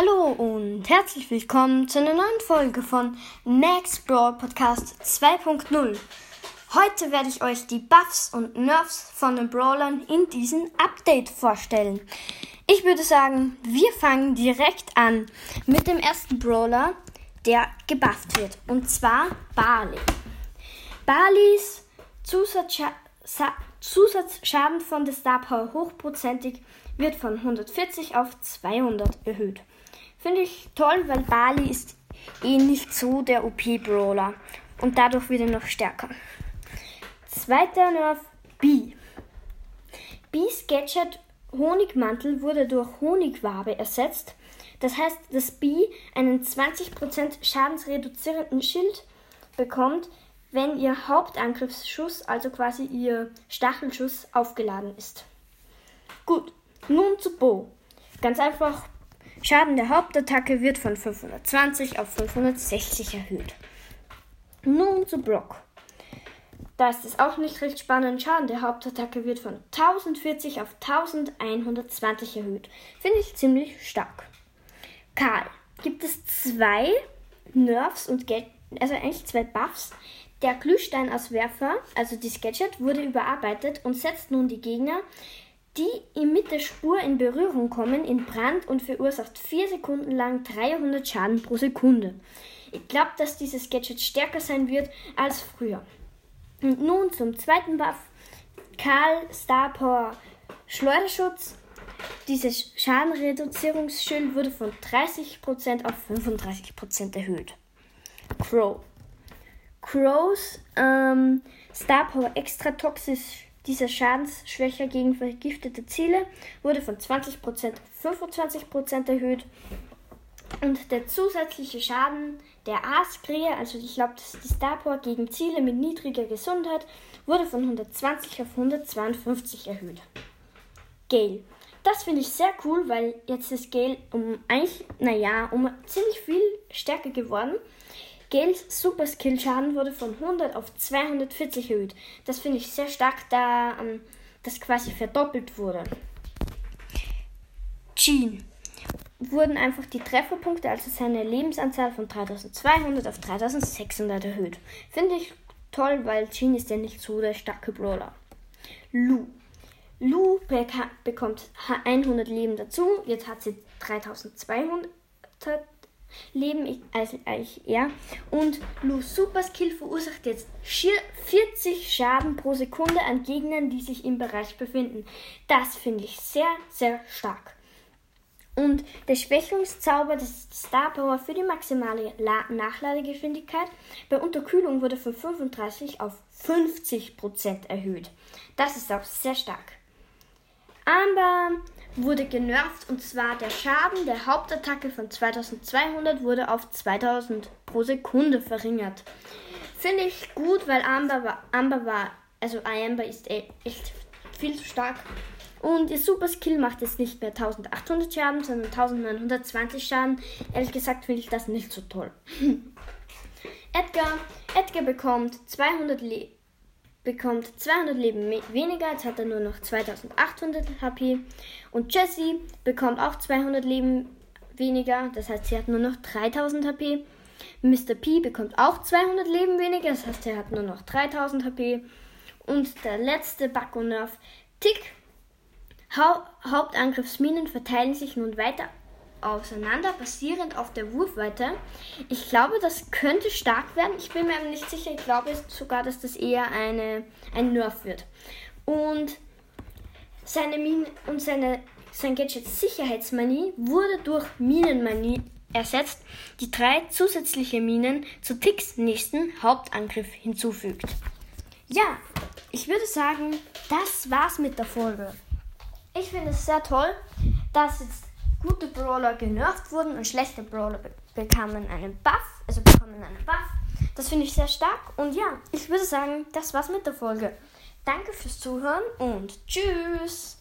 Hallo und herzlich willkommen zu einer neuen Folge von Max Brawl Podcast 2.0. Heute werde ich euch die Buffs und Nerfs von den Brawlern in diesem Update vorstellen. Ich würde sagen, wir fangen direkt an mit dem ersten Brawler, der gebufft wird, und zwar Barley. Barleys Zusatzscha Zusatzschaden von der Star Power hochprozentig wird von 140 auf 200 erhöht. Finde ich toll, weil Bali ist eh nicht so der OP-Brawler und dadurch wird er noch stärker. Zweiter Nerf B. B's Gadget Honigmantel wurde durch Honigwabe ersetzt. Das heißt, dass B einen 20% schadensreduzierenden Schild bekommt, wenn ihr Hauptangriffsschuss, also quasi ihr Stachelschuss, aufgeladen ist. Gut, nun zu Bo. Ganz einfach Schaden der Hauptattacke wird von 520 auf 560 erhöht. Nun zu Brock. Da ist es auch nicht recht spannend. Schaden der Hauptattacke wird von 1040 auf 1120 erhöht. Finde ich ziemlich stark. Karl. Gibt es zwei Nerfs und Geld, also eigentlich zwei Buffs. Der Glühsteinauswerfer, also die Gadget, wurde überarbeitet und setzt nun die Gegner die mit der Spur in Berührung kommen, in Brand und verursacht 4 Sekunden lang 300 Schaden pro Sekunde. Ich glaube, dass dieses Gadget stärker sein wird als früher. Und nun zum zweiten Buff. Karl Star Power Schleuderschutz. Dieses Schadenreduzierungsschild wurde von 30% auf 35% erhöht. Crow. Crows ähm, Star Power extra toxisch dieser Schadensschwäche gegen vergiftete Ziele wurde von 20% auf 25% erhöht. Und der zusätzliche Schaden der Askrie, also ich glaube, das ist die Starpower gegen Ziele mit niedriger Gesundheit, wurde von 120 auf 152 erhöht. Gale. Das finde ich sehr cool, weil jetzt ist Gale um eigentlich, naja, um ziemlich viel stärker geworden. Gales Super Skill Schaden wurde von 100 auf 240 erhöht. Das finde ich sehr stark, da ähm, das quasi verdoppelt wurde. Jean wurden einfach die Trefferpunkte, also seine Lebensanzahl von 3200 auf 3600 erhöht. Finde ich toll, weil Jean ist ja nicht so der starke Brawler. Lu. Lu bekommt 100 Leben dazu. Jetzt hat sie 3200 Leben als ich er. Und Lu's Super Skill verursacht jetzt 40 Schaden pro Sekunde an Gegnern, die sich im Bereich befinden. Das finde ich sehr, sehr stark. Und der Schwächungszauber des Star Power für die maximale La Nachladegeschwindigkeit bei Unterkühlung wurde von 35 auf 50% erhöht. Das ist auch sehr stark. Amber wurde genervt und zwar der Schaden der Hauptattacke von 2200 wurde auf 2000 pro Sekunde verringert. Finde ich gut, weil Amber war, Amber war, also Amber ist e-, echt viel zu stark. Und ihr Super Skill macht jetzt nicht mehr 1800 Schaden, sondern 1920 Schaden. Ehrlich gesagt finde ich das nicht so toll. Edgar, Edgar bekommt 200 Leben bekommt 200 Leben weniger, jetzt hat er nur noch 2800 HP. Und Jessie bekommt auch 200 Leben weniger, das heißt, sie hat nur noch 3000 HP. Mr. P bekommt auch 200 Leben weniger, das heißt, er hat nur noch 3000 HP. Und der letzte Backo Nerf Tick. Ha Hauptangriffsminen verteilen sich nun weiter auseinander, basierend auf der Wurfweite. Ich glaube, das könnte stark werden. Ich bin mir nicht sicher. Ich glaube sogar, dass das eher eine, ein Nerf wird. Und seine Minen und seine, sein Gadget Sicherheitsmanie wurde durch Minenmanie ersetzt, die drei zusätzliche Minen zu Ticks nächsten Hauptangriff hinzufügt. Ja, ich würde sagen, das war's mit der Folge. Ich finde es sehr toll, dass jetzt gute Brawler genervt wurden und schlechte Brawler be bekamen einen Buff, also bekommen einen Buff. Das finde ich sehr stark. Und ja, ich würde sagen, das war's mit der Folge. Danke fürs Zuhören und tschüss.